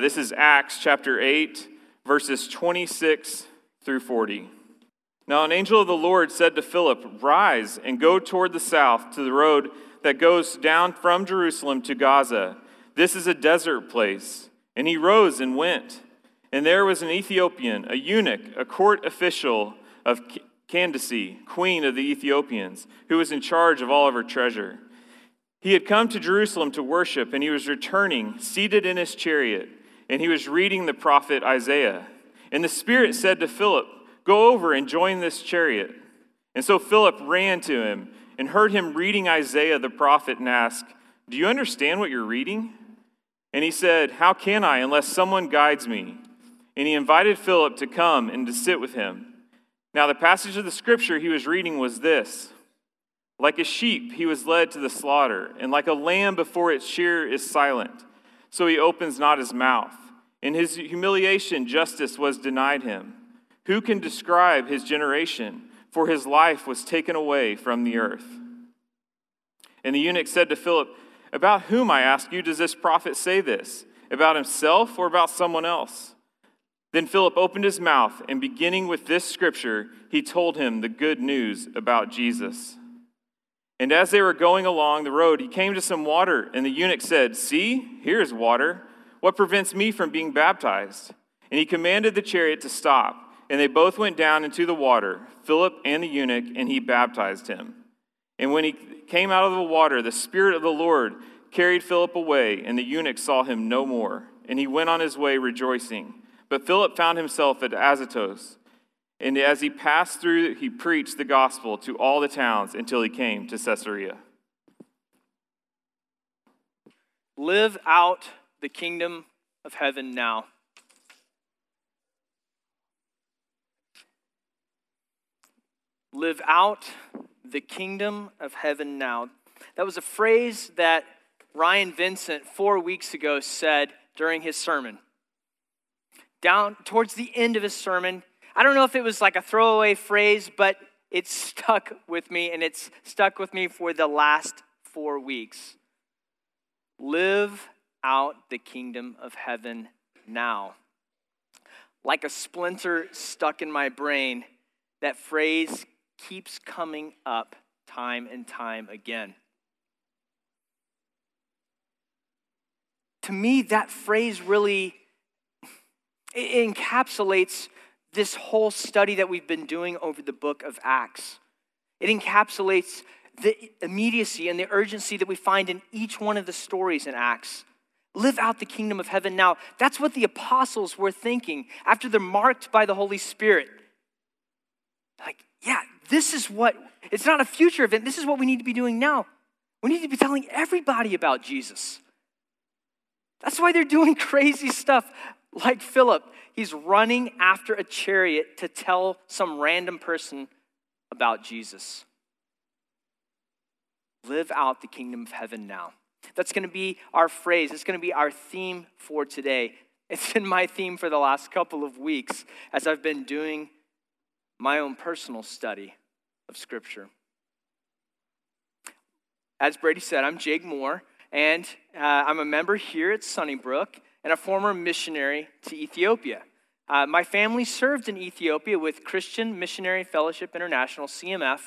This is Acts chapter 8, verses 26 through 40. Now, an angel of the Lord said to Philip, Rise and go toward the south to the road that goes down from Jerusalem to Gaza. This is a desert place. And he rose and went. And there was an Ethiopian, a eunuch, a court official of Candace, queen of the Ethiopians, who was in charge of all of her treasure. He had come to Jerusalem to worship, and he was returning, seated in his chariot and he was reading the prophet Isaiah. And the Spirit said to Philip, Go over and join this chariot. And so Philip ran to him and heard him reading Isaiah the prophet and asked, Do you understand what you're reading? And he said, How can I unless someone guides me? And he invited Philip to come and to sit with him. Now, the passage of the scripture he was reading was this Like a sheep, he was led to the slaughter, and like a lamb before its shearer is silent so he opens not his mouth. In his humiliation, justice was denied him. Who can describe his generation? For his life was taken away from the earth. And the eunuch said to Philip, About whom, I ask you, does this prophet say this? About himself or about someone else? Then Philip opened his mouth, and beginning with this scripture, he told him the good news about Jesus. And as they were going along the road, he came to some water, and the eunuch said, See, here is water. What prevents me from being baptized? And he commanded the chariot to stop. And they both went down into the water, Philip and the eunuch, and he baptized him. And when he came out of the water, the Spirit of the Lord carried Philip away, and the eunuch saw him no more. And he went on his way rejoicing. But Philip found himself at Azotus. And as he passed through, he preached the gospel to all the towns until he came to Caesarea. Live out the kingdom of heaven now. Live out the kingdom of heaven now. That was a phrase that Ryan Vincent four weeks ago said during his sermon. Down towards the end of his sermon, I don't know if it was like a throwaway phrase, but it stuck with me, and it's stuck with me for the last four weeks. Live out the kingdom of heaven now. Like a splinter stuck in my brain, that phrase keeps coming up time and time again. To me, that phrase really encapsulates this whole study that we've been doing over the book of Acts. It encapsulates the immediacy and the urgency that we find in each one of the stories in Acts. Live out the kingdom of heaven now. That's what the apostles were thinking after they're marked by the Holy Spirit. Like, yeah, this is what, it's not a future event. This is what we need to be doing now. We need to be telling everybody about Jesus. That's why they're doing crazy stuff like Philip, he's running after a chariot to tell some random person about Jesus. Live out the kingdom of heaven now. That's going to be our phrase. It's going to be our theme for today. It's been my theme for the last couple of weeks as I've been doing my own personal study of Scripture. As Brady said, I'm Jake Moore, and uh, I'm a member here at Sunnybrook and a former missionary to Ethiopia. Uh, my family served in Ethiopia with Christian Missionary Fellowship International, CMF,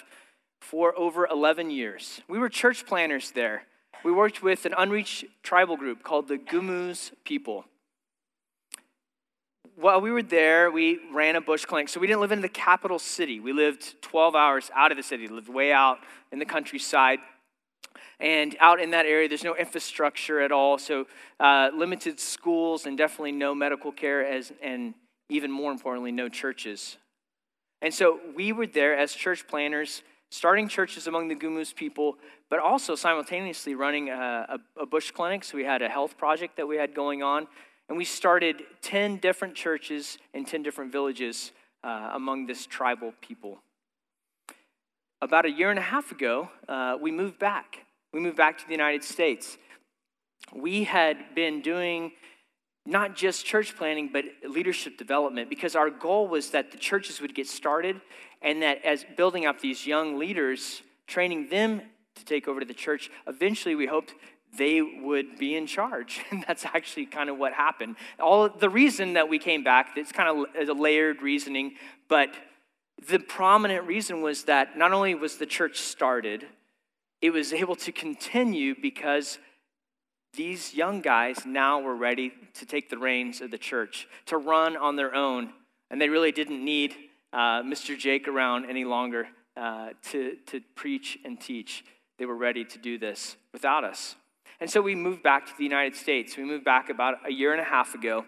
for over 11 years. We were church planners there. We worked with an unreached tribal group called the Gumuz people. While we were there, we ran a bush clinic. So we didn't live in the capital city. We lived 12 hours out of the city, lived way out in the countryside. And out in that area, there's no infrastructure at all, so uh, limited schools and definitely no medical care, as, and even more importantly, no churches. And so we were there as church planners, starting churches among the Gumuz people, but also simultaneously running a, a, a bush clinic. So we had a health project that we had going on. And we started 10 different churches in 10 different villages uh, among this tribal people. About a year and a half ago, uh, we moved back we moved back to the United States. We had been doing not just church planning, but leadership development because our goal was that the churches would get started and that as building up these young leaders, training them to take over to the church, eventually we hoped they would be in charge. And that's actually kind of what happened. All the reason that we came back, it's kind of a layered reasoning, but the prominent reason was that not only was the church started, it was able to continue because these young guys now were ready to take the reins of the church, to run on their own. And they really didn't need uh, Mr. Jake around any longer uh, to, to preach and teach. They were ready to do this without us. And so we moved back to the United States. We moved back about a year and a half ago.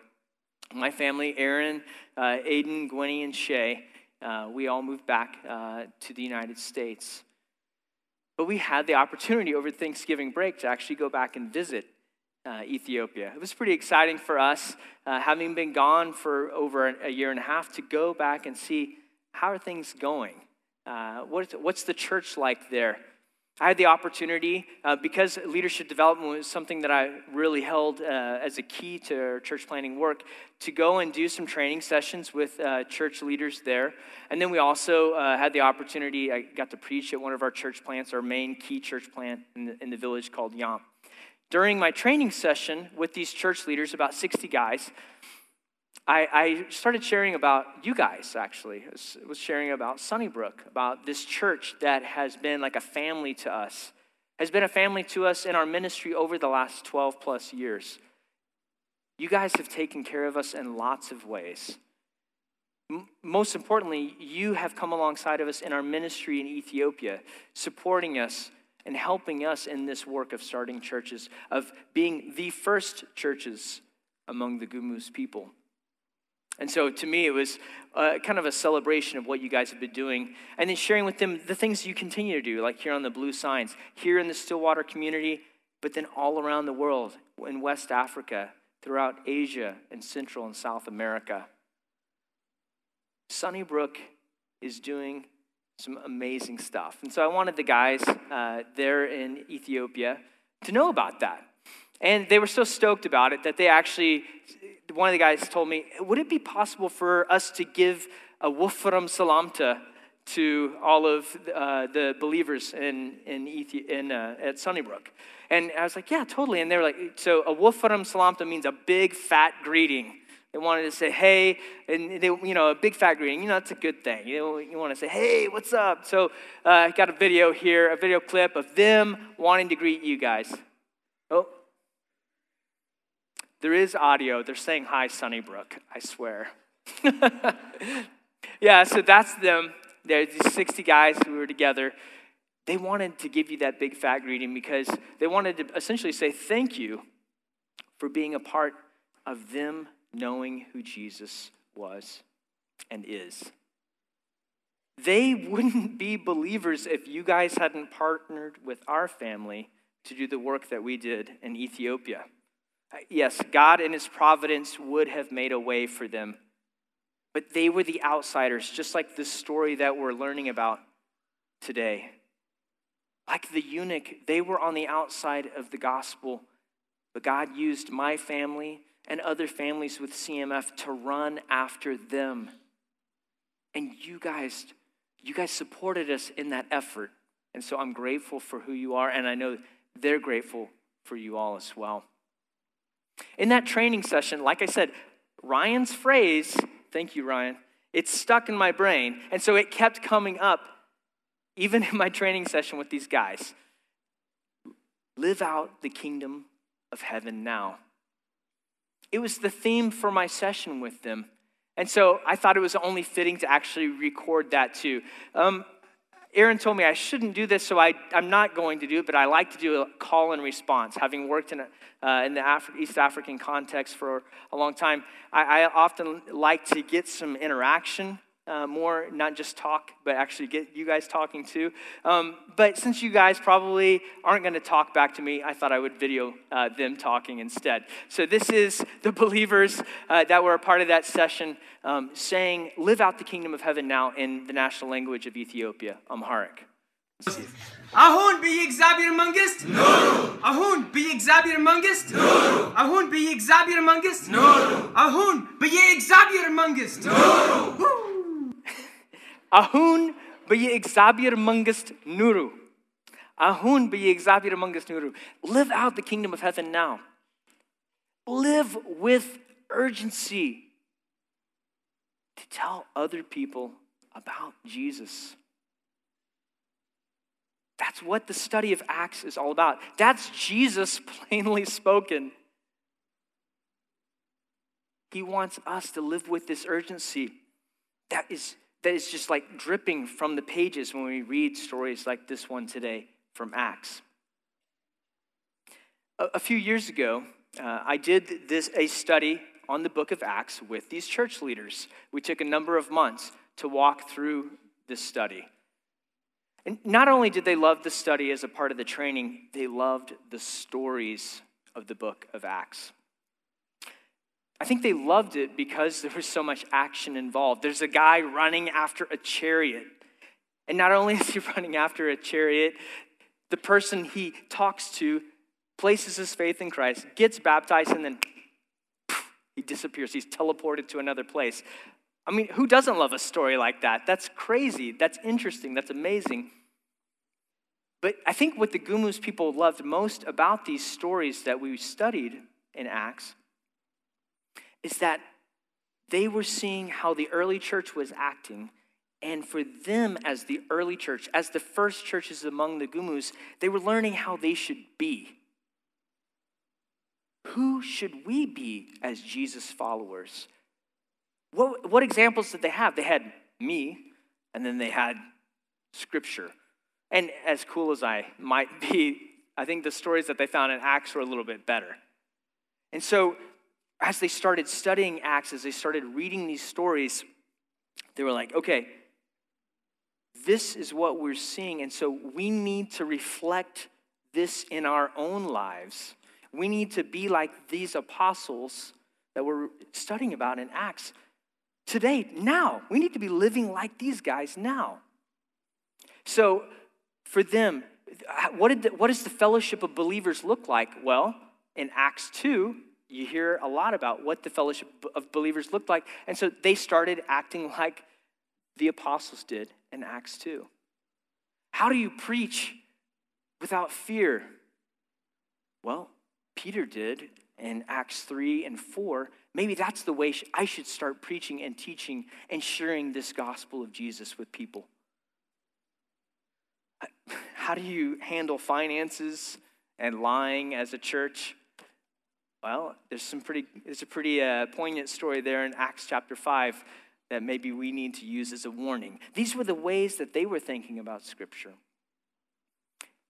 My family, Aaron, uh, Aiden, Gwenny, and Shay, uh, we all moved back uh, to the United States. But we had the opportunity over Thanksgiving break to actually go back and visit uh, Ethiopia. It was pretty exciting for us, uh, having been gone for over a year and a half, to go back and see how are things going. Uh, what, what's the church like there? I had the opportunity, uh, because leadership development was something that I really held uh, as a key to church planning work, to go and do some training sessions with uh, church leaders there. And then we also uh, had the opportunity, I got to preach at one of our church plants, our main key church plant in the, in the village called Yom. During my training session with these church leaders, about 60 guys, I, I, started sharing about you guys, actually. I was, sharing about Sunnybrook, about this church that has been like a family to us, has been a family to us in our ministry over the last 12 plus years. You guys have taken care of us in lots of ways. Most importantly, you have come alongside of us in our ministry in Ethiopia, supporting us and helping us in this work of starting churches, of being the first churches among the Gumuz people. And so to me, it was uh, kind of a celebration of what you guys have been doing, and then sharing with them the things you continue to do, like here on the Blue Signs, here in the Stillwater community, but then all around the world, in West Africa, throughout Asia, and Central and South America. Sunnybrook is doing some amazing stuff. And so I wanted the guys uh, there in Ethiopia to know about that. And they were so stoked about it that they actually one of the guys told me, would it be possible for us to give a Wufram Salamta to all of uh, the believers in, in, Ethi- in uh, at Sunnybrook? And I was like, yeah, totally. And they were like, so a Wufram Salamta means a big fat greeting. They wanted to say, hey, and they, you know, a big fat greeting, you know, that's a good thing. You, know, you want to say, hey, what's up? So uh, I got a video here, a video clip of them wanting to greet you guys. Oh, there is audio. They're saying hi, Sunnybrook, I swear. yeah, so that's them. There's these 60 guys who were together. They wanted to give you that big fat greeting because they wanted to essentially say thank you for being a part of them knowing who Jesus was and is. They wouldn't be believers if you guys hadn't partnered with our family to do the work that we did in Ethiopia. Uh, yes, God in his providence would have made a way for them, but they were the outsiders, just like the story that we're learning about today. Like the eunuch, they were on the outside of the gospel, but God used my family and other families with CMF to run after them. And you guys, you guys supported us in that effort. And so I'm grateful for who you are, and I know they're grateful for you all as well. In that training session, like I said, Ryan's phrase, thank you, Ryan, it stuck in my brain. And so it kept coming up, even in my training session with these guys. Live out the kingdom of heaven now. It was the theme for my session with them. And so I thought it was only fitting to actually record that too. Um, Aaron told me I shouldn't do this, so I, I'm not going to do it, but I like to do a call and response. Having worked in, a, uh, in the Afri- East African context for a long time, I, I often like to get some interaction uh, more, not just talk, but actually get you guys talking too. Um, but since you guys probably aren't going to talk back to me, I thought I would video uh, them talking instead. So this is the believers uh, that were a part of that session um, saying, Live out the kingdom of heaven now in the national language of Ethiopia, Amharic. አሁን በየእግዚአብሔር መንግስት ኑሩ። አሁን በየእግዚአብሔር መንግስት ኑሩ። አሁን በየእግዚአብሔር መንግስት ኑሩ። አሁን በየእግዚአብሔር መንግስት ኑሩ። Ahun b'ye exabir mungust nuru. Ahun b'ye exabir mungust nuru. Live out the kingdom of heaven now. Live with urgency to tell other people about Jesus. That's what the study of Acts is all about. That's Jesus plainly spoken. He wants us to live with this urgency that is that is just like dripping from the pages when we read stories like this one today from Acts. A, a few years ago, uh, I did this a study on the book of Acts with these church leaders. We took a number of months to walk through this study. And not only did they love the study as a part of the training, they loved the stories of the book of Acts. I think they loved it because there was so much action involved. There's a guy running after a chariot. And not only is he running after a chariot, the person he talks to places his faith in Christ, gets baptized, and then he disappears. He's teleported to another place. I mean, who doesn't love a story like that? That's crazy. That's interesting. That's amazing. But I think what the Gumuz people loved most about these stories that we studied in Acts is that they were seeing how the early church was acting. And for them, as the early church, as the first churches among the Gumuz, they were learning how they should be. Who should we be as Jesus followers? What, what examples did they have? They had me, and then they had scripture. And as cool as I might be, I think the stories that they found in Acts were a little bit better. And so, as they started studying Acts, as they started reading these stories, they were like, okay, this is what we're seeing. And so, we need to reflect this in our own lives we need to be like these apostles that we're studying about in Acts today, now. We need to be living like these guys now. So, for them, what, did the, what does the fellowship of believers look like? Well, in Acts 2, you hear a lot about what the fellowship of believers looked like. And so they started acting like the apostles did in Acts 2. How do you preach without fear? Well, Peter did in Acts 3 and 4, maybe that's the way I should start preaching and teaching and sharing this gospel of Jesus with people. How do you handle finances and lying as a church? Well, there's some pretty there's a pretty uh, poignant story there in Acts chapter 5 that maybe we need to use as a warning. These were the ways that they were thinking about scripture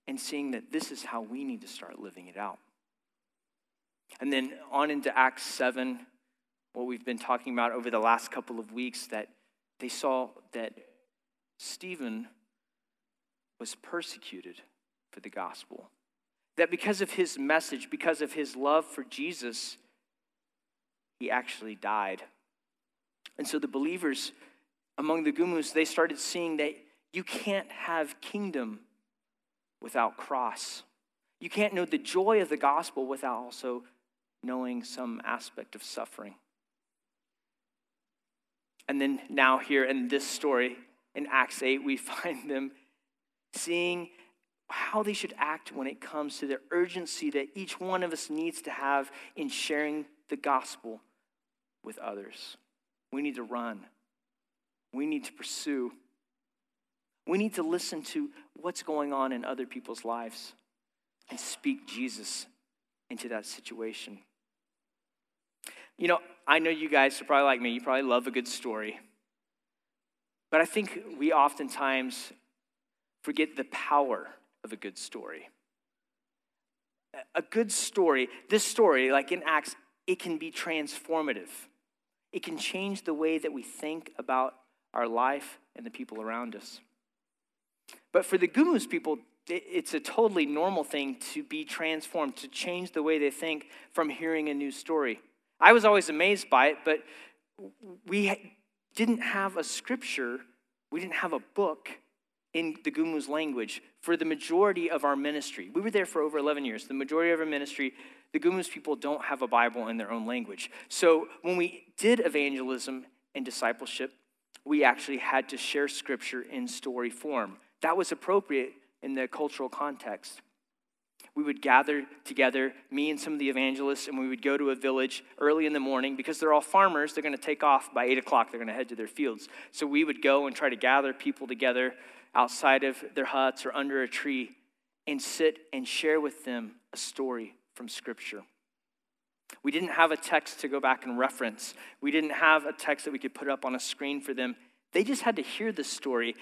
and seeing that this is how we need to start living it out. And then on into Acts 7, what we've been talking about over the last couple of weeks, that they saw that Stephen was persecuted for the gospel. That because of his message, because of his love for Jesus, he actually died. And so the believers among the Gumuz, they started seeing that you can't have kingdom without cross. You can't know the joy of the gospel without also knowing some aspect of suffering. And then now, here in this story, in Acts 8, we find them seeing how they should act when it comes to the urgency that each one of us needs to have in sharing the gospel with others. We need to run, we need to pursue, we need to listen to what's going on in other people's lives and speak Jesus into that situation. You know, I know you guys are probably like me, you probably love a good story. But I think we oftentimes forget the power of a good story. A good story, this story, like in Acts, it can be transformative. It can change the way that we think about our life and the people around us. But for the Gumuz people, it's a totally normal thing to be transformed, to change the way they think from hearing a new story. I was always amazed by it, but we didn't have a scripture, we didn't have a book in the Gumuz language for the majority of our ministry. We were there for over 11 years. The majority of our ministry, the Gumuz people don't have a Bible in their own language. So when we did evangelism and discipleship, we actually had to share scripture in story form. That was appropriate in the cultural context. We would gather together, me and some of the evangelists, and we would go to a village early in the morning because they're all farmers. They're going to take off by 8 o'clock. They're going to head to their fields. So we would go and try to gather people together outside of their huts or under a tree and sit and share with them a story from Scripture. We didn't have a text to go back and reference. We didn't have a text that we could put up on a screen for them. They just had to hear the story.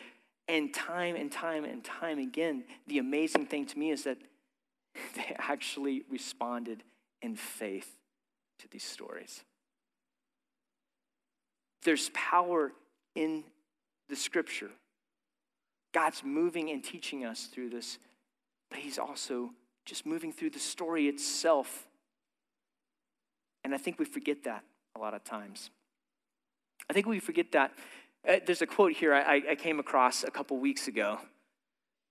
And time and time and time again, the amazing thing to me is that they actually responded in faith to these stories. There's power in the scripture. God's moving and teaching us through this, but He's also just moving through the story itself. And I think we forget that a lot of times. I think we forget that. Uh, there's a quote here I, I came across a couple weeks ago.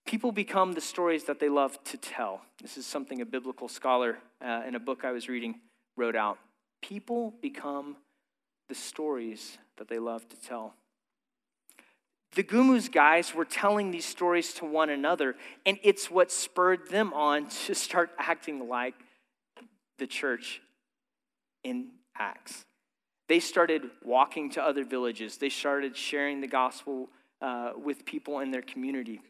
People become the stories that they love to tell. This is something a biblical scholar uh, in a book I was reading wrote out. People become the stories that they love to tell. The Gumuz guys were telling these stories to one another, and it's what spurred them on to start acting like the church in Acts. They started walking to other villages, they started sharing the gospel uh, with people in their community.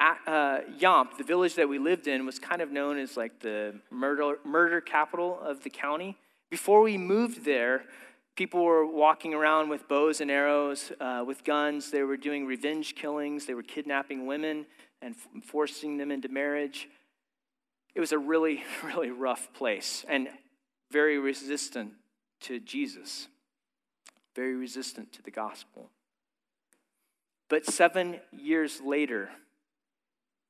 At, uh, Yamp, the village that we lived in, was kind of known as like the murder, murder capital of the county. Before we moved there, People were walking around with bows and arrows, uh, with guns. They were doing revenge killings. They were kidnapping women and f- forcing them into marriage. It was a really, really rough place and very resistant to Jesus, very resistant to the gospel. But seven years later,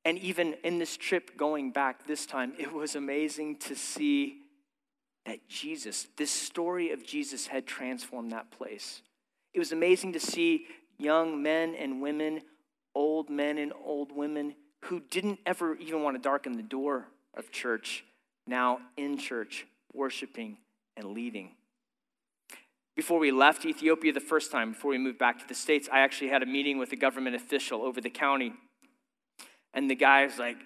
and even in this trip going back this time, it was amazing to see that Jesus, this story of Jesus, had transformed that place. It was amazing to see young men and women, old men and old women who didn't ever even want to darken the door of church, now in church, worshiping and leading. Before we left Ethiopia the first time, before we moved back to the States, I actually had a meeting with a government official over the county. And the guy was like,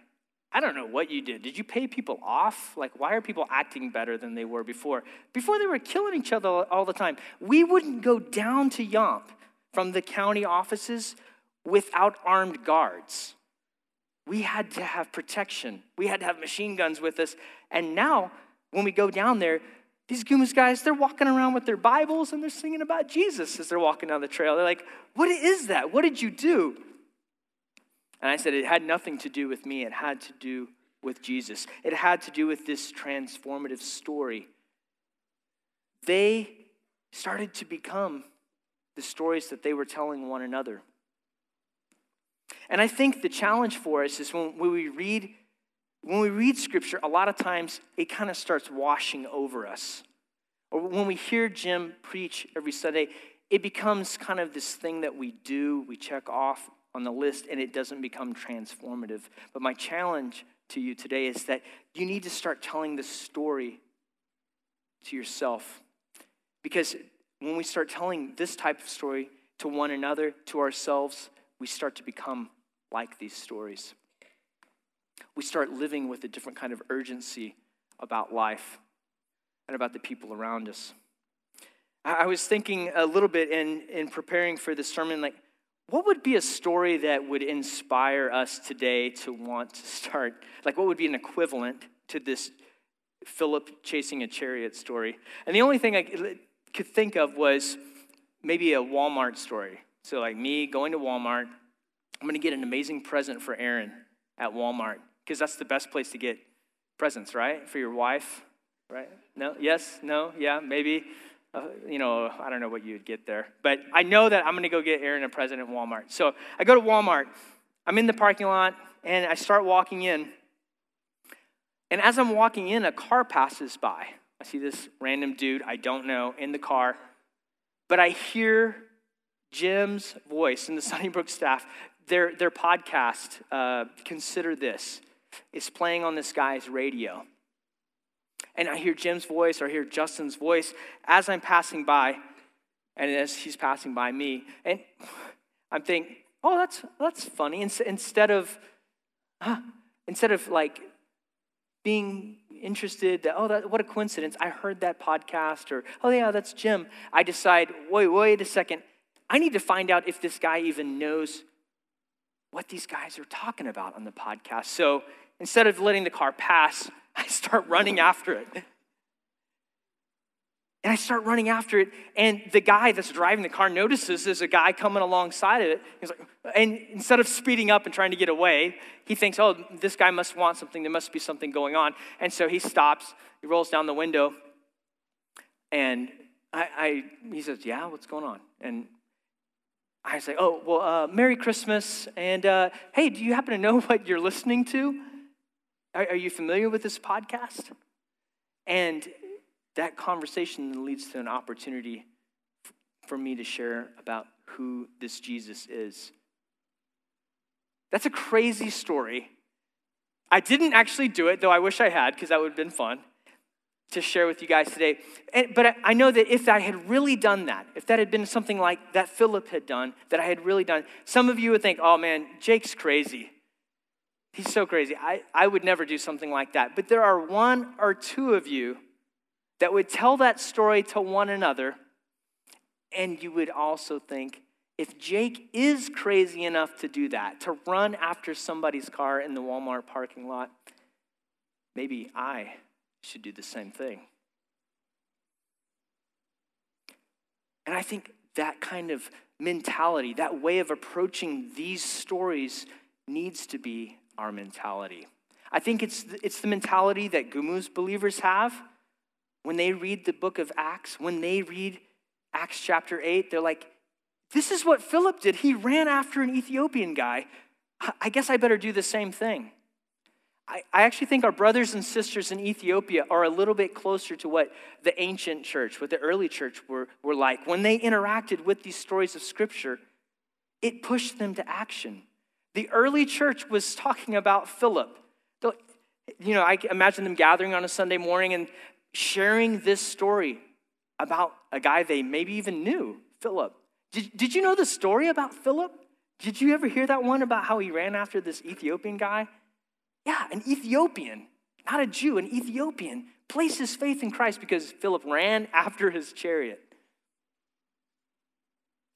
I don't know what you did. Did you pay people off? Like, why are people acting better than they were before? Before they were killing each other all the time. We wouldn't go down to Yomp from the county offices without armed guards. We had to have protection. We had to have machine guns with us. And now, when we go down there, these Gumuz guys, they're walking around with their Bibles and they're singing about Jesus as they're walking down the trail. They're like, What is that? What did you do? And I said it had nothing to do with me, it had to do with Jesus. It had to do with this transformative story. They started to become the stories that they were telling one another. And I think the challenge for us is when, when we read when we read scripture, a lot of times it kind of starts washing over us. Or when we hear Jim preach every Sunday, it becomes kind of this thing that we do, we check off on the list and it doesn't become transformative. But my challenge to you today is that you need to start telling the story to yourself. Because when we start telling this type of story to one another, to ourselves, we start to become like these stories. We start living with a different kind of urgency about life and about the people around us. I was thinking a little bit in, in preparing for this sermon, like, what would be a story that would inspire us today to want to start? Like, what would be an equivalent to this Philip chasing a chariot story? And the only thing I could think of was maybe a Walmart story. So, like me going to Walmart, I'm going to get an amazing present for Aaron at Walmart because that's the best place to get presents, right? For your wife, right? No? Yes? No? Yeah? Maybe? Uh, you know, I don't know what you'd get there, but I know that I'm going to go get Aaron a present at Walmart. So I go to Walmart. I'm in the parking lot, and I start walking in. And as I'm walking in, a car passes by. I see this random dude I don't know in the car, but I hear Jim's voice and the Sunnybrook staff. Their, their podcast, uh, Consider This, is playing on this guy's radio and I hear Jim's voice or I hear Justin's voice as I'm passing by, and as he's passing by me. And I'm thinking, oh, that's, that's funny. Instead of huh, instead of like being interested that, oh, that, what a coincidence, I heard that podcast, or, oh, yeah, that's Jim, I decide, wait, wait a second, I need to find out if this guy even knows what these guys are talking about on the podcast. So instead of letting the car pass, I start running after it. And I start running after it, and the guy that's driving the car notices there's a guy coming alongside of it. He's like, and instead of speeding up and trying to get away, he thinks, oh, this guy must want something. There must be something going on. And so he stops, he rolls down the window, and I, I he says, yeah, what's going on? And I say, oh, well, uh, Merry Christmas. And uh, hey, do you happen to know what you're listening to? Are, are you familiar with this podcast? And that conversation leads to an opportunity for me to share about who this Jesus is. That's a crazy story. I didn't actually do it, though I wish I had, because that would have been fun to share with you guys today. And, but I know that if I had really done that, if that had been something like that Philip had done, that I had really done, some of you would think, oh man, Jake's crazy. He's so crazy. I, I would never do something like that. But there are one or two of you that would tell that story to one another, and you would also think, if Jake is crazy enough to do that, to run after somebody's car in the Walmart parking lot, maybe I should do the same thing. And I think that kind of mentality, that way of approaching these stories, needs to be our mentality. I think it's, it's the mentality that Gumuz believers have when they read the book of Acts, when they read Acts chapter 8, they're like, this is what Philip did. He ran after an Ethiopian guy. I guess I better do the same thing. I, I actually think our brothers and sisters in Ethiopia are a little bit closer to what the ancient church, what the early church were, were like. When they interacted with these stories of Scripture, it pushed them to action. The early church was talking about Philip. You know, I imagine them gathering on a Sunday morning and sharing this story about a guy they maybe even knew, Philip. Did, did you know the story about Philip? Did you ever hear that one about how he ran after this Ethiopian guy? Yeah, an Ethiopian, not a Jew, an Ethiopian, placed his faith in Christ because Philip ran after his chariot.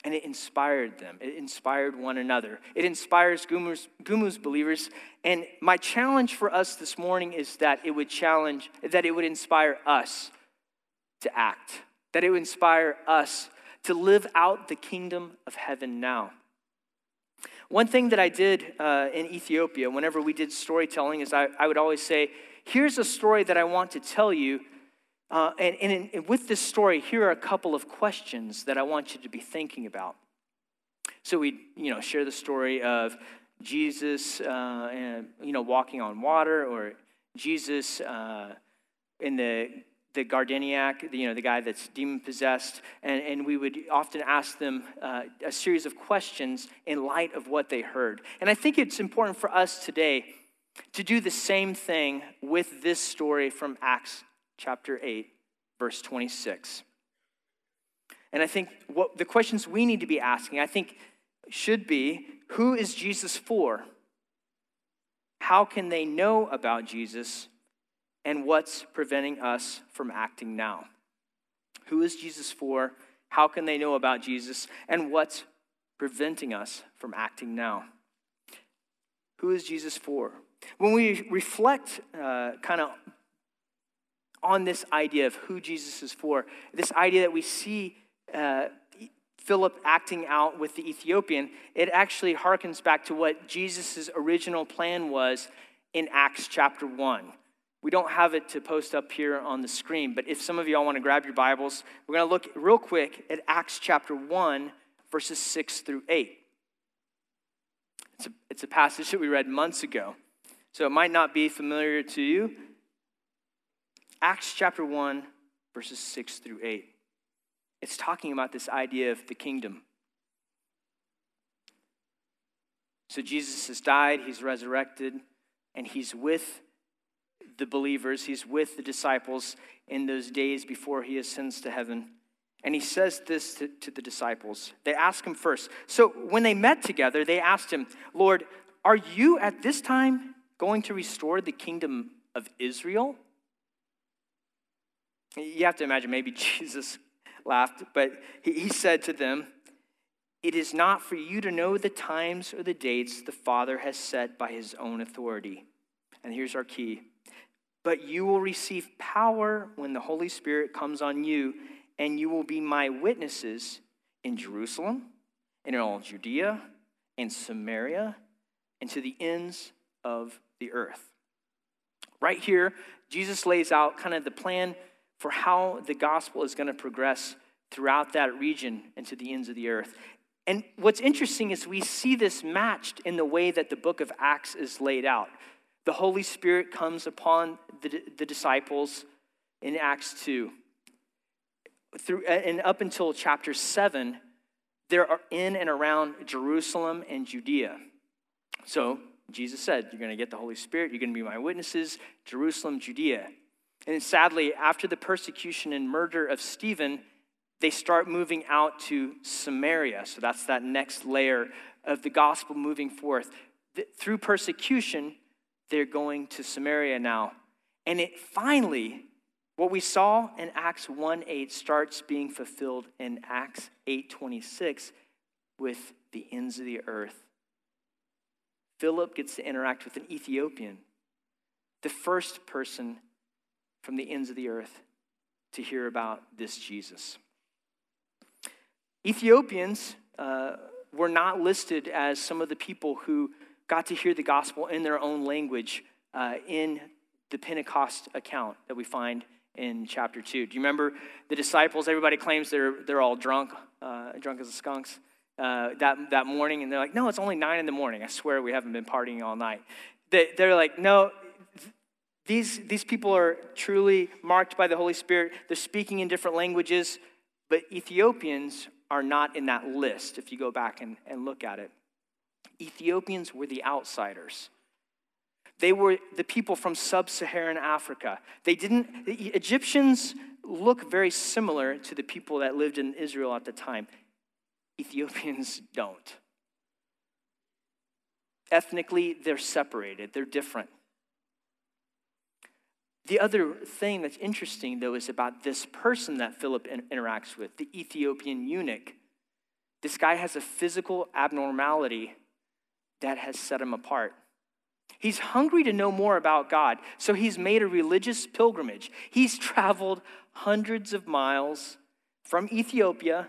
And it inspired them. It inspired one another. It inspires Gumuz, Gumuz believers. And my challenge for us this morning is that it would challenge, that it would inspire us to act, that it would inspire us to live out the kingdom of heaven now. One thing that I did uh, in Ethiopia, whenever we did storytelling, is I, I would always say, Here's a story that I want to tell you uh, and, and, and with this story, here are a couple of questions that I want you to be thinking about. So we, you know, share the story of Jesus, uh, and, you know, walking on water, or Jesus uh, in the the Gardeniac, you know, the guy that's demon possessed, and, and we would often ask them uh, a series of questions in light of what they heard. And I think it's important for us today to do the same thing with this story from Acts chapter 8, verse 26. And I think what the questions we need to be asking, I think, should be who is Jesus for? How can they know about Jesus? And what's preventing us from acting now? Who is Jesus for? How can they know about Jesus? And what's preventing us from acting now? Who is Jesus for? When we reflect uh, kind of on this idea of who Jesus is for. This idea that we see uh, Philip acting out with the Ethiopian, it actually harkens back to what Jesus' original plan was in Acts chapter 1. We don't have it to post up here on the screen, but if some of y'all want to grab your Bibles, we're going to look real quick at Acts chapter 1, verses 6 through 8. It's a, it's a passage that we read months ago, so it might not be familiar to you, Acts chapter 1, verses 6 through 8. It's talking about this idea of the kingdom. So Jesus has died, he's resurrected, and he's with the believers, he's with the disciples in those days before he ascends to heaven. And he says this to, to, the disciples. They ask him first. So when they met together, they asked him, Lord, are you at this time going to restore the kingdom of Israel? You have to imagine maybe Jesus laughed, but he said to them, It is not for you to know the times or the dates the Father has set by his own authority. And here's our key. But you will receive power when the Holy Spirit comes on you, and you will be my witnesses in Jerusalem, and in all Judea, and Samaria, and to the ends of the earth. Right here, Jesus lays out kind of the plan for how the gospel is going to progress throughout that region and to the ends of the earth. And what's interesting is we see this matched in the way that the book of Acts is laid out. The Holy Spirit comes upon the, the disciples in Acts 2. Through, uh, and up until chapter 7, they're in and around Jerusalem and Judea. So Jesus said, You're going to get the Holy Spirit, you're going to be my witnesses, Jerusalem, Judea. And sadly, after the persecution and murder of Stephen, they start moving out to Samaria. So that's that next layer of the gospel moving forth. Through persecution, they're going to Samaria now. And it finally, what we saw in Acts 1 8 starts being fulfilled in Acts 8 26 with the ends of the earth. Philip gets to interact with an Ethiopian, the first person from the ends of the earth to hear about this Jesus. Ethiopians uh, were not listed as some of the people who got to hear the gospel in their own language uh, in the Pentecost account that we find in chapter 2. Do you remember the disciples? Everybody claims they're, they're all drunk, uh, drunk as the skunks, uh, that, that morning. And they're like, no, it's only 9 in the morning. I swear we haven't been partying all night. They, they're like, no, these, these people are truly marked by the Holy Spirit. They're speaking in different languages, but Ethiopians are not in that list if you go back and, and look at it. Ethiopians were the outsiders. They were the people from sub Saharan Africa. They didn't, the Egyptians look very similar to the people that lived in Israel at the time. Ethiopians don't. Ethnically, they're separated, they're different. The other thing that's interesting, though, is about this person that Philip interacts with, the Ethiopian eunuch. This guy has a physical abnormality that has set him apart. He's hungry to know more about God, so he's made a religious pilgrimage. He's traveled hundreds of miles from Ethiopia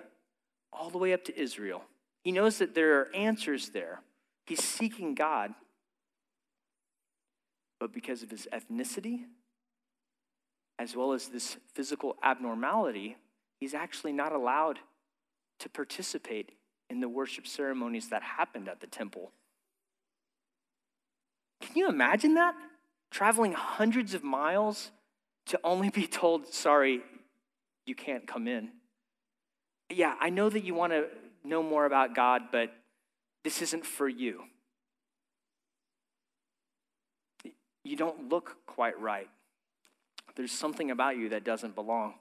all the way up to Israel. He knows that there are answers there. He's seeking God. But because of his ethnicity, as well as this physical abnormality, he's actually not allowed to participate in the worship ceremonies that happened at the temple. Can you imagine that? Traveling hundreds of miles to only be told, sorry, you can't come in. Yeah, I know that you want to know more about God, but this isn't for you. You don't look quite right there's something about you that doesn't belong.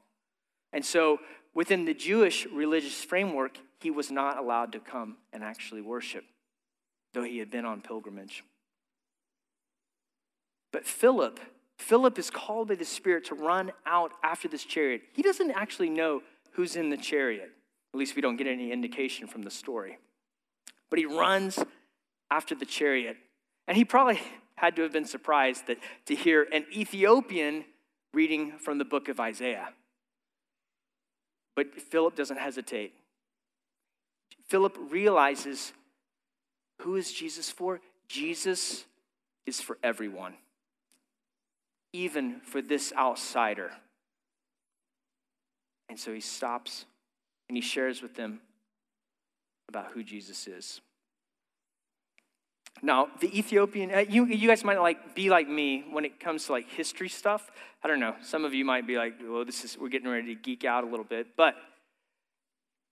And so, within the Jewish religious framework, he was not allowed to come and actually worship, though he had been on pilgrimage. But Philip, Philip is called by the Spirit to run out after this chariot. He doesn't actually know who's in the chariot. At least we don't get any indication from the story. But he runs after the chariot. And he probably had to have been surprised that to hear an Ethiopian reading from the book of Isaiah. But Philip doesn't hesitate. Philip realizes who is Jesus for? Jesus is for everyone, even for this outsider. And so he stops and he shares with them about who Jesus is. Now, the Ethiopian, uh, you, you guys might like be like me when it comes to like history stuff. I don't know. Some of you might be like, well, this is, we're getting ready to geek out a little bit. But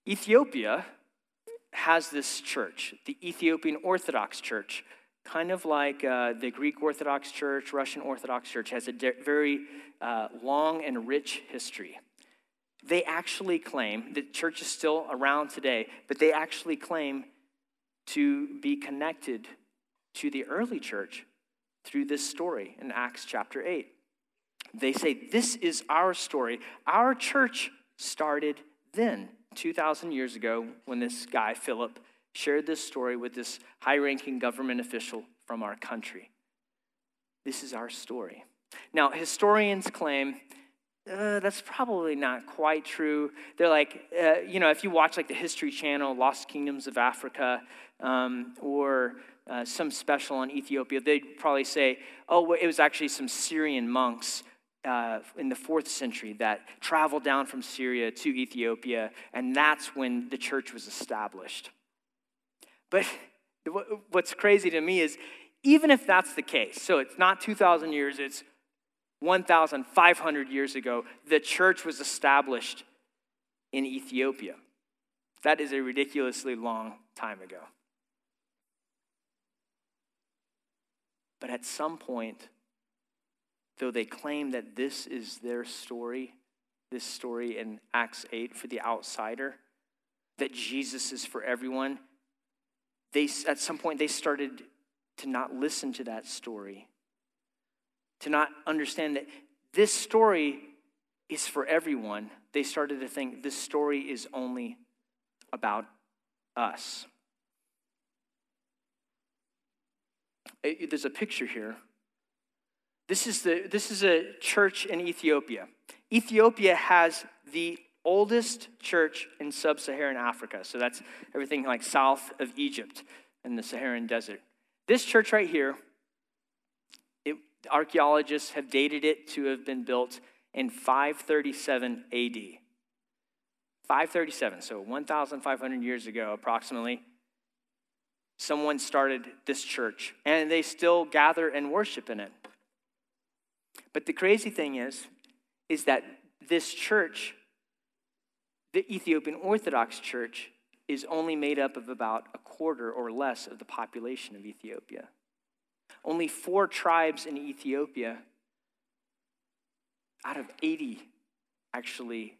Ethiopia has this church, the Ethiopian Orthodox Church, kind of like uh, the Greek Orthodox Church, Russian Orthodox Church, has a de- very uh, long and rich history. They actually claim, the church is still around today, but they actually claim to be connected to the early church through this story in Acts chapter 8. They say, This is our story. Our church started then, 2,000 years ago, when this guy, Philip, shared this story with this high ranking government official from our country. This is our story. Now, historians claim uh, that's probably not quite true. They're like, uh, you know, if you watch like the History Channel, Lost Kingdoms of Africa, um, or uh, some special on Ethiopia, they'd probably say, oh, it was actually some Syrian monks uh, in the fourth century that traveled down from Syria to Ethiopia, and that's when the church was established. But what's crazy to me is even if that's the case, so it's not 2,000 years, it's 1,500 years ago, the church was established in Ethiopia. That is a ridiculously long time ago. But at some point, though they claim that this is their story, this story in Acts 8 for the outsider, that Jesus is for everyone, they, at some point they started to not listen to that story to not understand that this story is for everyone, they started to think this story is only about us. There's a picture here. This is, the, this is a church in Ethiopia. Ethiopia has the oldest church in sub Saharan Africa. So that's everything like south of Egypt in the Saharan desert. This church right here archaeologists have dated it to have been built in 537 AD. 537, so 1,500 years ago, approximately, someone started this church, and they still gather and worship in it. But the crazy thing is, is that this church, the Ethiopian Orthodox Church, is only made up of about a quarter or less of the population of Ethiopia. Only four tribes in Ethiopia out of 80 actually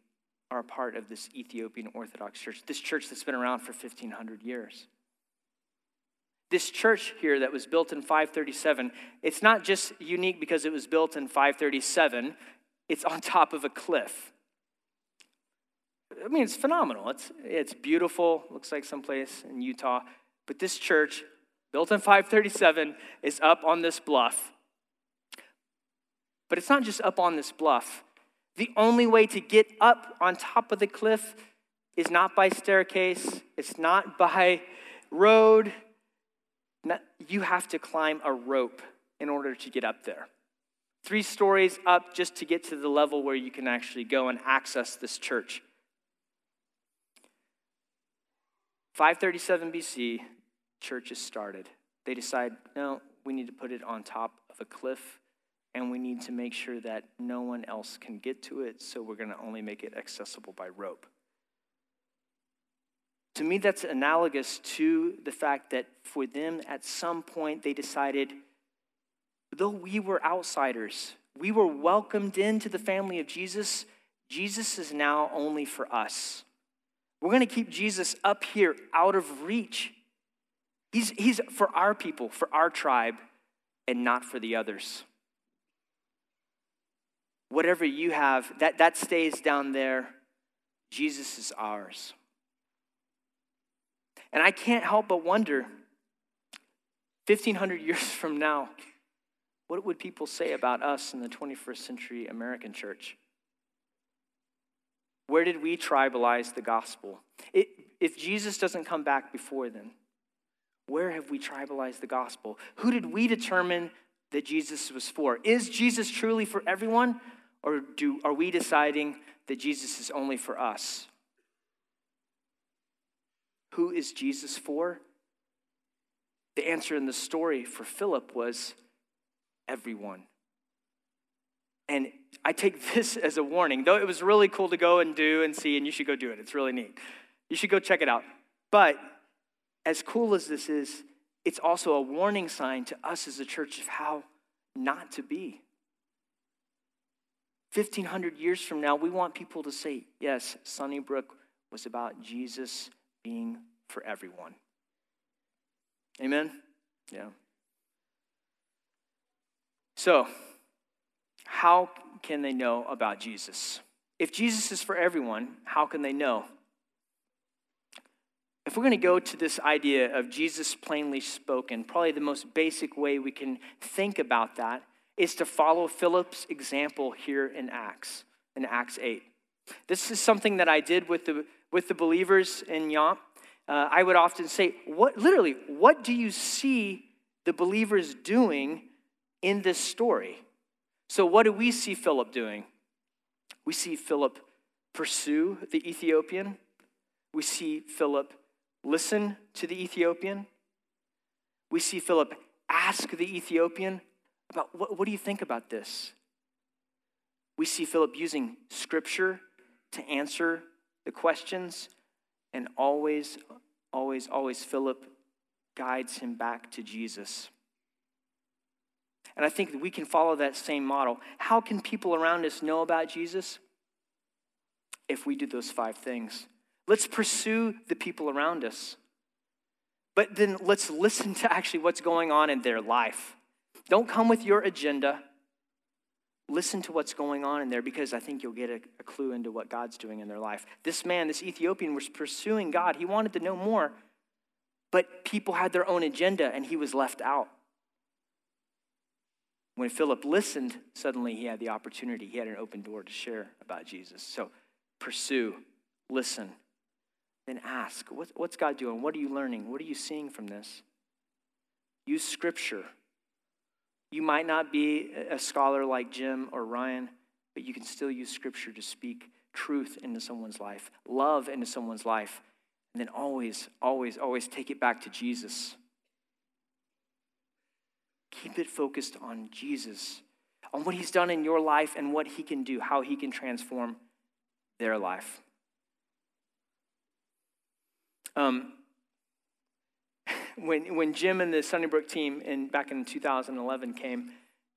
are a part of this Ethiopian Orthodox Church, this church that's been around for 1,500 years. This church here that was built in 537, it's not just unique because it was built in 537, it's on top of a cliff. I mean, it's phenomenal. It's, it's beautiful, looks like someplace in Utah. But this church built in 537, is up on this bluff. But it's not just up on this bluff. The only way to get up on top of the cliff is not by staircase, it's not by road. You have to climb a rope in order to get up there. Three stories up just to get to the level where you can actually go and access this church. 537 BC, churches started. They decide, no, we need to put it on top of a cliff and we need to make sure that no one else can get to it, so we're going to only make it accessible by rope. To me, that's analogous to the fact that for them, at some point, they decided, though we were outsiders, we were welcomed into the family of Jesus, Jesus is now only for us. We're going to keep Jesus up here out of reach. He's, he's for our people, for our tribe, and not for the others. Whatever you have, that, that stays down there. Jesus is ours. And I can't help but wonder 1,500 years from now, what would people say about us in the 21st century American church? Where did we tribalize the gospel? It, if Jesus doesn't come back before then, where have we tribalized the gospel? Who did we determine that Jesus was for? Is Jesus truly for everyone, or do, are we deciding that Jesus is only for us? Who is Jesus for? The answer in the story for Philip was everyone. And I take this as a warning, though it was really cool to go and do and see, and you should go do it. It's really neat. You should go check it out. But as cool as this is, it's also a warning sign to us as a church of how not to be. 1500 years from now, we want people to say, yes, Sunnybrook was about Jesus being for everyone. Amen? Yeah. So, how can they know about Jesus? If Jesus is for everyone, how can they know? If we're going to go to this idea of Jesus plainly spoken, probably the most basic way we can think about that is to follow Philip's example here in Acts, in Acts 8. This is something that I did with the, with the believers in Yomp. Uh, I would often say, what, literally, what do you see the believers doing in this story? So, what do we see Philip doing? We see Philip pursue the Ethiopian. We see Philip listen to the Ethiopian. We see Philip ask the Ethiopian about what, what do you think about this? We see Philip using scripture to answer the questions, and always, always, always, Philip guides him back to Jesus. And I think we can follow that same model. How can people around us know about Jesus? If we do those five things. Let's pursue the people around us. But then let's listen to actually what's going on in their life. Don't come with your agenda. Listen to what's going on in there because I think you'll get a, a, clue into what God's doing in their life. This man, this Ethiopian, was pursuing God. He wanted to know more, but people had their own agenda and he was left out. When Philip listened, suddenly he had the opportunity. He had an open door to share about Jesus. So pursue, listen, then ask what's God doing? What are you learning? What are you seeing from this? Use scripture. You might not be a scholar like Jim or Ryan, but you can still use scripture to speak truth into someone's life, love into someone's life, and then always, always, always take it back to Jesus. Keep it focused on Jesus, on what he's done in your life and what he can do, how he can transform their life. Um, when, when Jim and the Sunnybrook team in, back in 2011 came,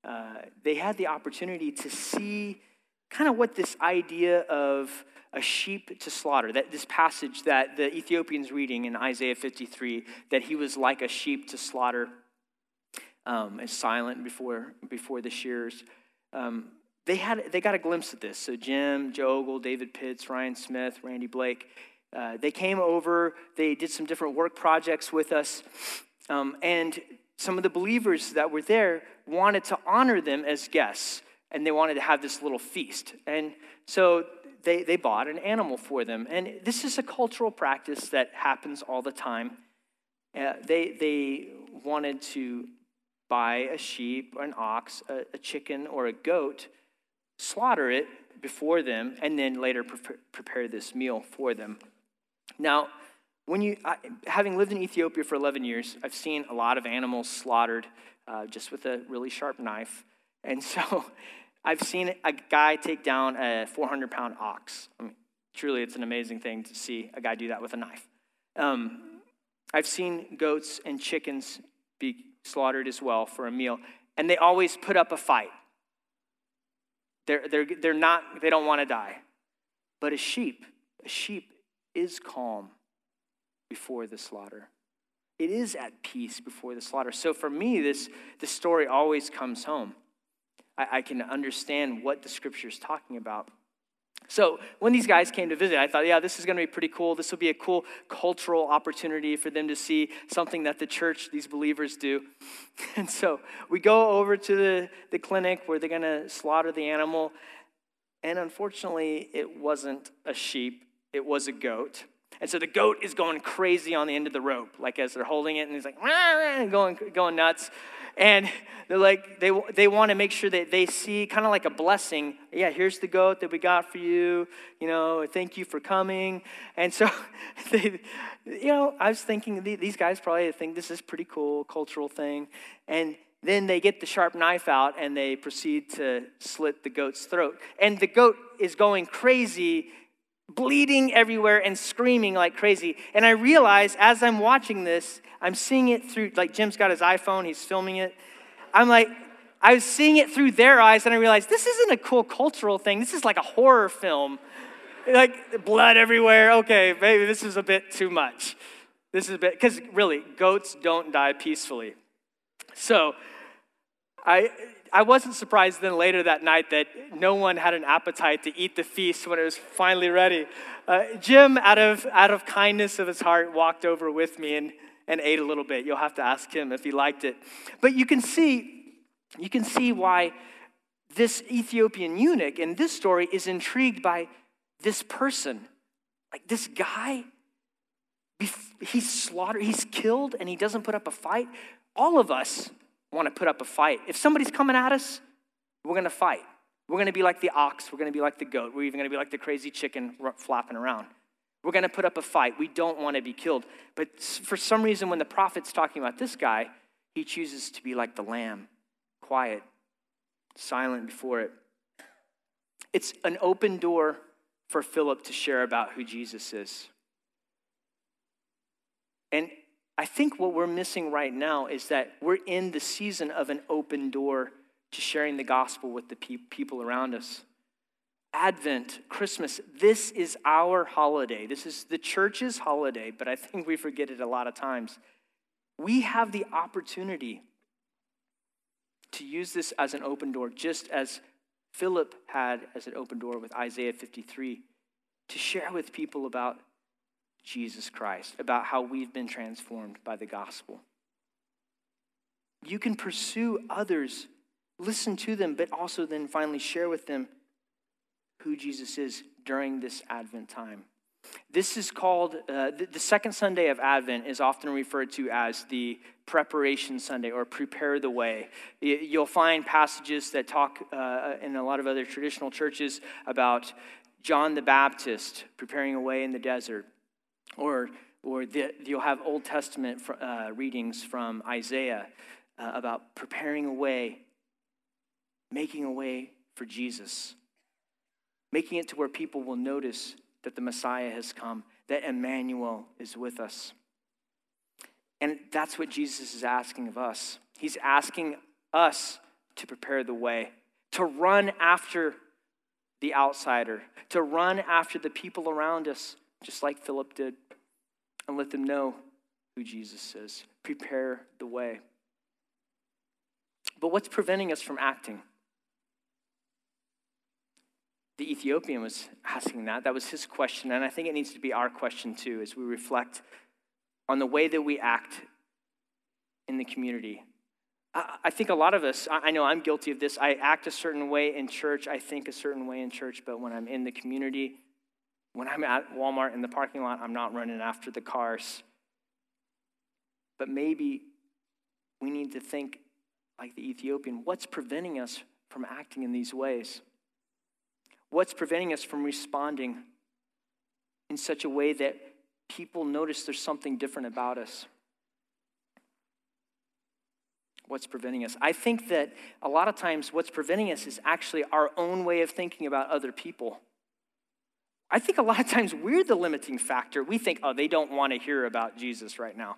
uh, they had the opportunity to see kind of what this idea of a sheep to slaughter, that this passage that the Ethiopians reading in Isaiah 53, that he was like a sheep to slaughter um, and silent before, before the shears. Um, they, had, they got a glimpse of this. So Jim, Joe Ogle, David Pitts, Ryan Smith, Randy Blake, uh, they came over, they did some different work projects with us, um, and some of the believers that were there wanted to honor them as guests, and they wanted to have this little feast. And so they, they bought an animal for them. And this is a cultural practice that happens all the time. Uh, they, they wanted to buy a sheep, or an ox, a, a chicken, or a goat, slaughter it before them, and then later pre- prepare this meal for them. Now, when you, I, having lived in Ethiopia for 11 years, I've seen a lot of animals slaughtered uh, just with a really sharp knife. And so I've seen a guy take down a 400 pound ox. I mean, truly, it's an amazing thing to see a guy do that with a knife. Um, I've seen goats and chickens be slaughtered as well for a meal, and they always put up a fight. They're, they're, they're not, they don't want to die. But a sheep, a sheep is calm before the slaughter. It is at peace before the slaughter. So for me, this, this story always comes home. I, I can understand what the scripture is talking about. So when these guys came to visit, I thought, yeah, this is going to be pretty cool. This will be a cool cultural opportunity for them to see something that the church, these believers, do. And so we go over to the, the clinic where they're going to slaughter the animal. And unfortunately, it wasn't a sheep, it was a goat. And so the goat is going crazy on the end of the rope, like as they're holding it, and he's like, going, going nuts. And they're like, they, they want to make sure that they see kind of like a blessing. Yeah, here's the goat that we got for you. You know, thank you for coming. And so, they, you know, I was thinking these guys probably think this is pretty cool cultural thing. And then they get the sharp knife out and they proceed to slit the goat's throat. And the goat is going crazy bleeding everywhere and screaming like crazy. And I realize as I'm watching this, I'm seeing it through, like Jim's got his iPhone, he's filming it. I'm like, I was seeing it through their eyes, and I realized this isn't a cool cultural thing. This is like a horror film. Like blood everywhere. Okay, maybe this is a bit too much. This is a bit, because really, goats don't die peacefully. So, I, I wasn't surprised then later that night that no one had an appetite to eat the feast when it was finally ready. Uh, Jim, out of, out of kindness of his heart, walked over with me and, and ate a little bit. You'll have to ask him if he liked it. But you can see, you can see why this Ethiopian eunuch in this story is intrigued by this person. Like this guy, he's slaughtered, he's killed, and he doesn't put up a fight. All of us want to put up a fight. If somebody's coming at us, we're going to fight. We're going to be like the ox. We're going to be like the goat. We're even going to be like the crazy chicken flapping around. We're going to put up a fight. We don't want to be killed. But for some reason, when the prophet's talking about this guy, he chooses to be like the lamb, quiet, silent before it. It's an open door for Philip to share about who Jesus is. And I think what we're missing right now is that we're in the season of an open door to sharing the gospel with the pe- people around us. Advent, Christmas, this is our holiday. This is the church's holiday, but I think we forget it a lot of times. We have the opportunity to use this as an open door, just as Philip had as an open door with Isaiah 53, to share with people about Jesus Christ, about how we've been transformed by the gospel. You can pursue others, listen to them, but also then finally share with them who Jesus is during this Advent time. This is called, uh, the, the, second Sunday of Advent is often referred to as the preparation Sunday or prepare the way. You'll find passages that talk uh, in a lot of other traditional churches about John the Baptist preparing a way in the desert, or, or the, you'll have Old Testament uh, readings from Isaiah uh, about preparing a way, making a way for Jesus, making it to where people will notice that the Messiah has come, that Emmanuel is with us. And that's what Jesus is asking of us. He's asking us to prepare the way, to run after the outsider, to run after the people around us, just like Philip did, and let them know who Jesus is. Prepare the way. But what's preventing us from acting? The Ethiopian was asking that. That was his question. And I think it needs to be our question too as we reflect on the way that we act in the community. I think a lot of us, I know I'm guilty of this. I act a certain way in church, I think a certain way in church, but when I'm in the community, when I'm at Walmart in the parking lot, I'm not running after the cars. But maybe we need to think like the Ethiopian what's preventing us from acting in these ways? What's preventing us from responding in such a way that people notice there's something different about us? What's preventing us? I think that a lot of times what's preventing us is actually our own way of thinking about other people. I think a lot of times we're the limiting factor. We think, oh, they don't want to hear about Jesus right now.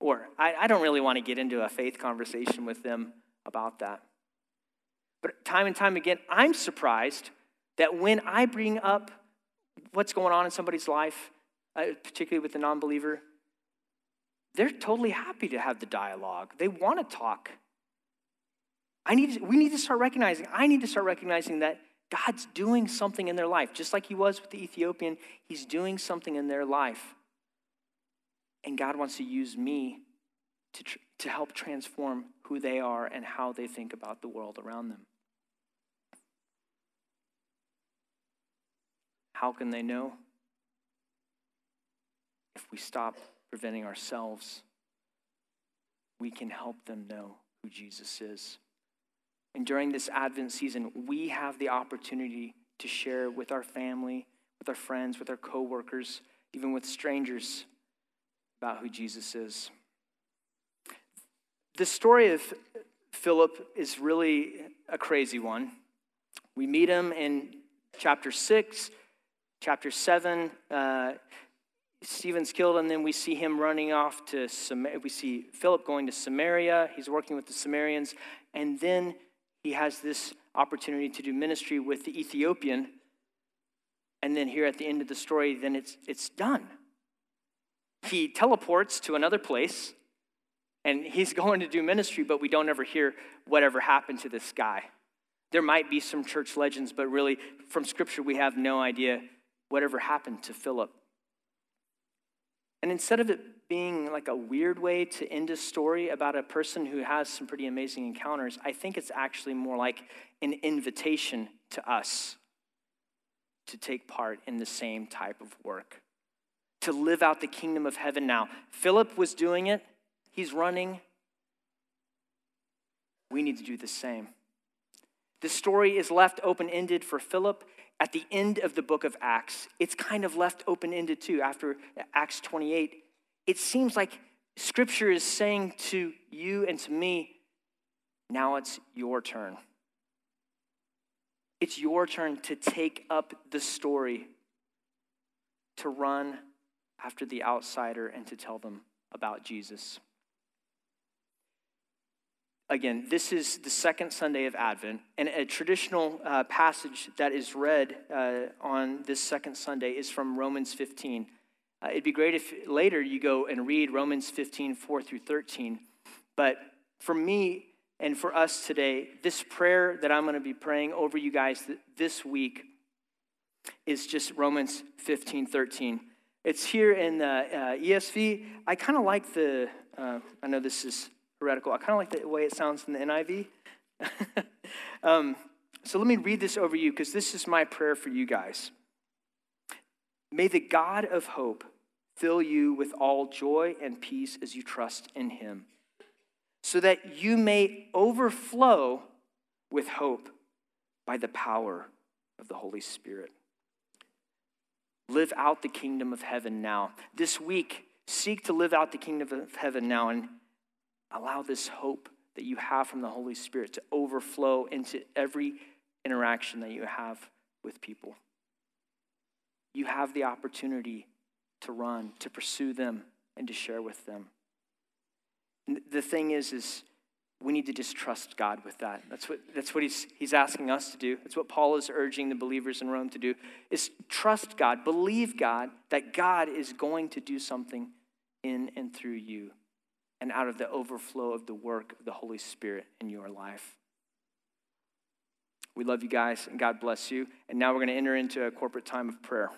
Or I, I don't really want to get into a faith conversation with them about that. But time and time again, I'm surprised that when I bring up what's going on in somebody's life, uh, particularly with the non believer, they're totally happy to have the dialogue. They want to talk. I need to, we need to start recognizing, I need to start recognizing that God's doing something in their life. Just like he was with the Ethiopian, he's doing something in their life. And God wants to use me to, tr- to help transform who they are and how they think about the world around them. How can they know? If we stop preventing ourselves, we can help them know who Jesus is. And during this Advent season, we have the opportunity to share with our family, with our friends, with our coworkers, even with strangers about who Jesus is. The story of Philip is really a crazy one. We meet him in chapter 6 chapter 7, uh, Stephen's killed, and then we see him running off to Samaria. We see Philip going to Samaria. He's working with the Samaritans. And then he has this opportunity to do ministry with the Ethiopian. And then here at the end of the story, then it's, it's done. He teleports to another place, And he's going to do ministry, but we don't ever hear whatever happened to this guy. There might be some church legends, but really, from scripture, we have no idea whatever happened to Philip. And instead of it being like a weird way to end a story about a person who has some pretty amazing encounters, I think it's actually more like an invitation to us to take part in the same type of work, to live out the kingdom of heaven now. Philip was doing it, he's running. We need to do the same. The story is left open ended for Philip at the end of the book of Acts. It's kind of left open ended too after Acts 28. It seems like scripture is saying to you and to me, now it's your turn. It's your turn to take up the story, to run after the outsider, and to tell them about Jesus. Again, this is the second Sunday of Advent, and a traditional uh, passage that is read uh, on this second Sunday is from Romans 15. Uh, it'd be great if later you go and read Romans 15, 4 through 13. But for me and for us today, this prayer that I'm going to be praying over you guys this week is just Romans 15, 13. It's here in the uh, ESV. I kind of like the, uh, I know this is heretical. I kind of like the way it sounds in the NIV. um, so let me read this over you because this is my prayer for you guys. May the God of hope fill you with all joy and peace as you trust in him, so that you may overflow with hope by the power of the Holy Spirit. Live out the kingdom of heaven now. This week, seek to live out the kingdom of heaven now and allow this hope that you have from the Holy Spirit to overflow into every interaction that you have with people. You have the opportunity to run, to pursue them, and to share with them. And the thing is, is we need to just trust God with that. That's what, that's what he's, he's asking us to do. That's what Paul is urging the believers in Rome to do, is trust God, believe God, that God is going to do something in and through you and out of the overflow of the work of the Holy Spirit in your life. We love you guys, and God bless you. And now we're going to enter into a corporate time of prayer.